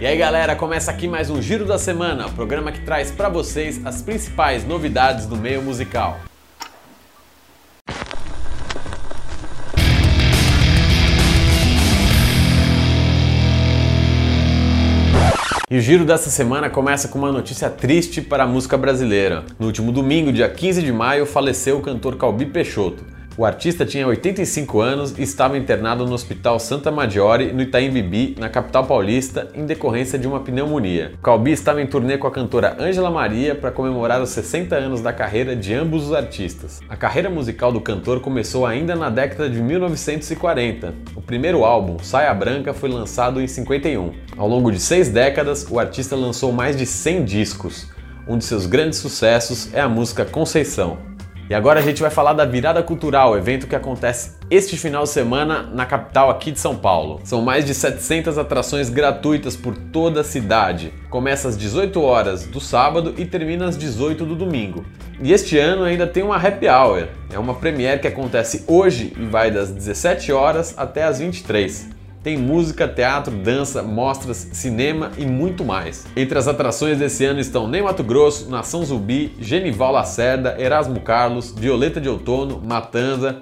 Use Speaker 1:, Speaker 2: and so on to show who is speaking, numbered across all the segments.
Speaker 1: E aí galera, começa aqui mais um Giro da Semana, programa que traz para vocês as principais novidades do meio musical. E o giro dessa semana começa com uma notícia triste para a música brasileira. No último domingo, dia 15 de maio, faleceu o cantor Calbi Peixoto. O artista tinha 85 anos e estava internado no Hospital Santa Maggiore, no Itaim Bibi, na capital paulista, em decorrência de uma pneumonia. Calbi estava em turnê com a cantora Ângela Maria para comemorar os 60 anos da carreira de ambos os artistas. A carreira musical do cantor começou ainda na década de 1940. O primeiro álbum, Saia Branca, foi lançado em 51. Ao longo de seis décadas, o artista lançou mais de 100 discos. Um de seus grandes sucessos é a música Conceição. E agora a gente vai falar da Virada Cultural, evento que acontece este final de semana na capital aqui de São Paulo. São mais de 700 atrações gratuitas por toda a cidade. Começa às 18 horas do sábado e termina às 18 do domingo. E este ano ainda tem uma happy hour. É uma premiere que acontece hoje e vai das 17 horas até as 23. Tem música, teatro, dança, mostras, cinema e muito mais. Entre as atrações desse ano estão Ney Mato Grosso, Nação Zumbi, Genival Lacerda, Erasmo Carlos, Violeta de Outono, Matanza.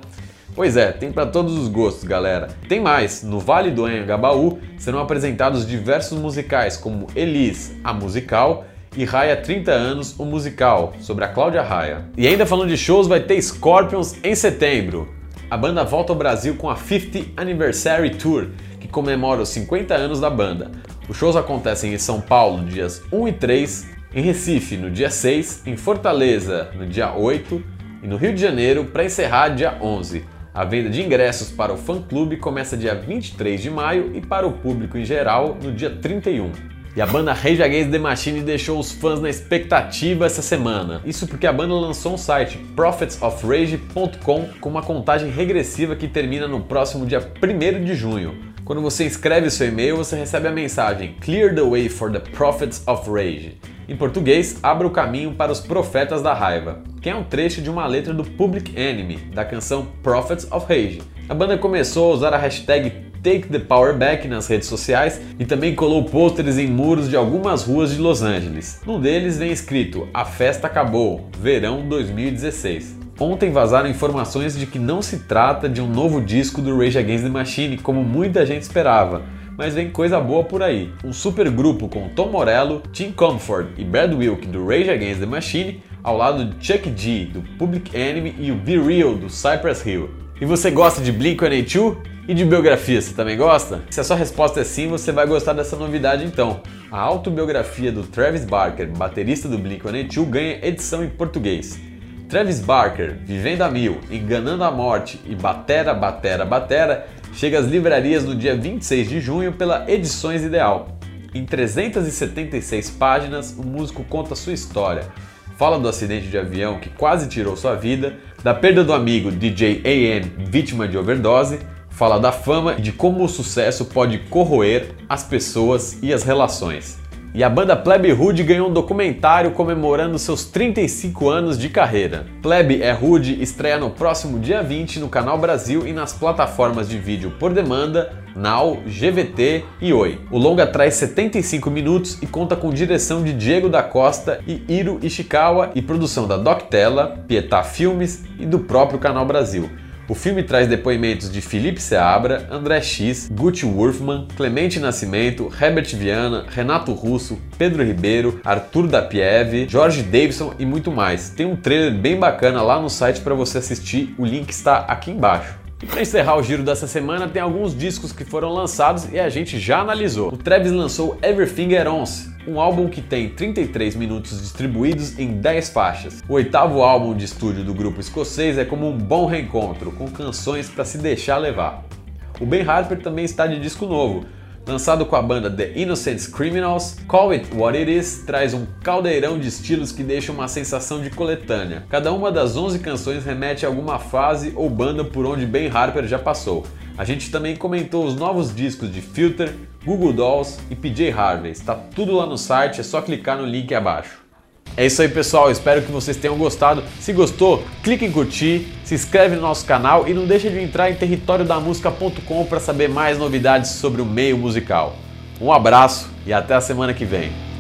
Speaker 1: Pois é, tem para todos os gostos, galera. Tem mais, no Vale do Anhangabaú serão apresentados diversos musicais como Elis, a musical, e Raia 30 anos, o musical, sobre a Cláudia Raia. E ainda falando de shows, vai ter Scorpions em setembro. A banda volta ao Brasil com a 50th Anniversary Tour, que comemora os 50 anos da banda. Os shows acontecem em São Paulo dias 1 e 3, em Recife no dia 6, em Fortaleza no dia 8 e no Rio de Janeiro para encerrar dia 11. A venda de ingressos para o fã-clube começa dia 23 de maio e para o público em geral no dia 31. E a banda Rage Against the Machine deixou os fãs na expectativa essa semana. Isso porque a banda lançou um site, prophetsofrage.com, com uma contagem regressiva que termina no próximo dia 1 de junho. Quando você escreve seu e-mail, você recebe a mensagem Clear the way for the prophets of rage. Em português, abra o caminho para os profetas da raiva, que é um trecho de uma letra do Public Enemy, da canção Prophets of Rage. A banda começou a usar a hashtag Take the Power Back nas redes sociais e também colou pôsteres em muros de algumas ruas de Los Angeles. Num deles vem escrito A festa acabou, verão 2016. Ontem vazaram informações de que não se trata de um novo disco do Rage Against the Machine, como muita gente esperava, mas vem coisa boa por aí. Um super grupo com Tom Morello, Tim Comfort e Brad Wilk do Rage Against the Machine, ao lado de Chuck G do Public Enemy e o Be Real do Cypress Hill. E você gosta de Blink-182? E de biografia, você também gosta? Se a sua resposta é sim, você vai gostar dessa novidade então. A autobiografia do Travis Barker, baterista do Blink-182, ganha edição em português. Travis Barker, Vivendo a Mil, Enganando a Morte e Batera, Batera, Batera chega às livrarias no dia 26 de junho pela Edições Ideal. Em 376 páginas, o músico conta sua história. Fala do acidente de avião que quase tirou sua vida, da perda do amigo DJ AN, vítima de overdose, fala da fama e de como o sucesso pode corroer as pessoas e as relações. E a banda Plebe Rude ganhou um documentário comemorando seus 35 anos de carreira. Plebe é Rude estreia no próximo dia 20 no Canal Brasil e nas plataformas de vídeo por demanda Now, GVT e Oi. O longa traz 75 minutos e conta com direção de Diego da Costa e Hiro Ishikawa e produção da Doctella, Pietá Filmes e do próprio Canal Brasil. O filme traz depoimentos de Felipe Seabra, André X, Gucci Wolfman, Clemente Nascimento, Herbert Viana, Renato Russo, Pedro Ribeiro, Arthur da Pieve, Jorge Davidson e muito mais. Tem um trailer bem bacana lá no site para você assistir, o link está aqui embaixo. E para encerrar o giro dessa semana, tem alguns discos que foram lançados e a gente já analisou. O Travis lançou Everything At Once, um álbum que tem 33 minutos distribuídos em 10 faixas. O oitavo álbum de estúdio do grupo escocês é como um bom reencontro, com canções para se deixar levar. O Ben Harper também está de disco novo, Lançado com a banda The Innocent Criminals, Call It What It Is traz um caldeirão de estilos que deixa uma sensação de coletânea. Cada uma das 11 canções remete a alguma fase ou banda por onde Ben Harper já passou. A gente também comentou os novos discos de Filter, Google Dolls e PJ Harvey. Está tudo lá no site, é só clicar no link abaixo. É isso aí, pessoal. Espero que vocês tenham gostado. Se gostou, clique em curtir, se inscreve no nosso canal e não deixe de entrar em territoriodamusica.com para saber mais novidades sobre o meio musical. Um abraço e até a semana que vem.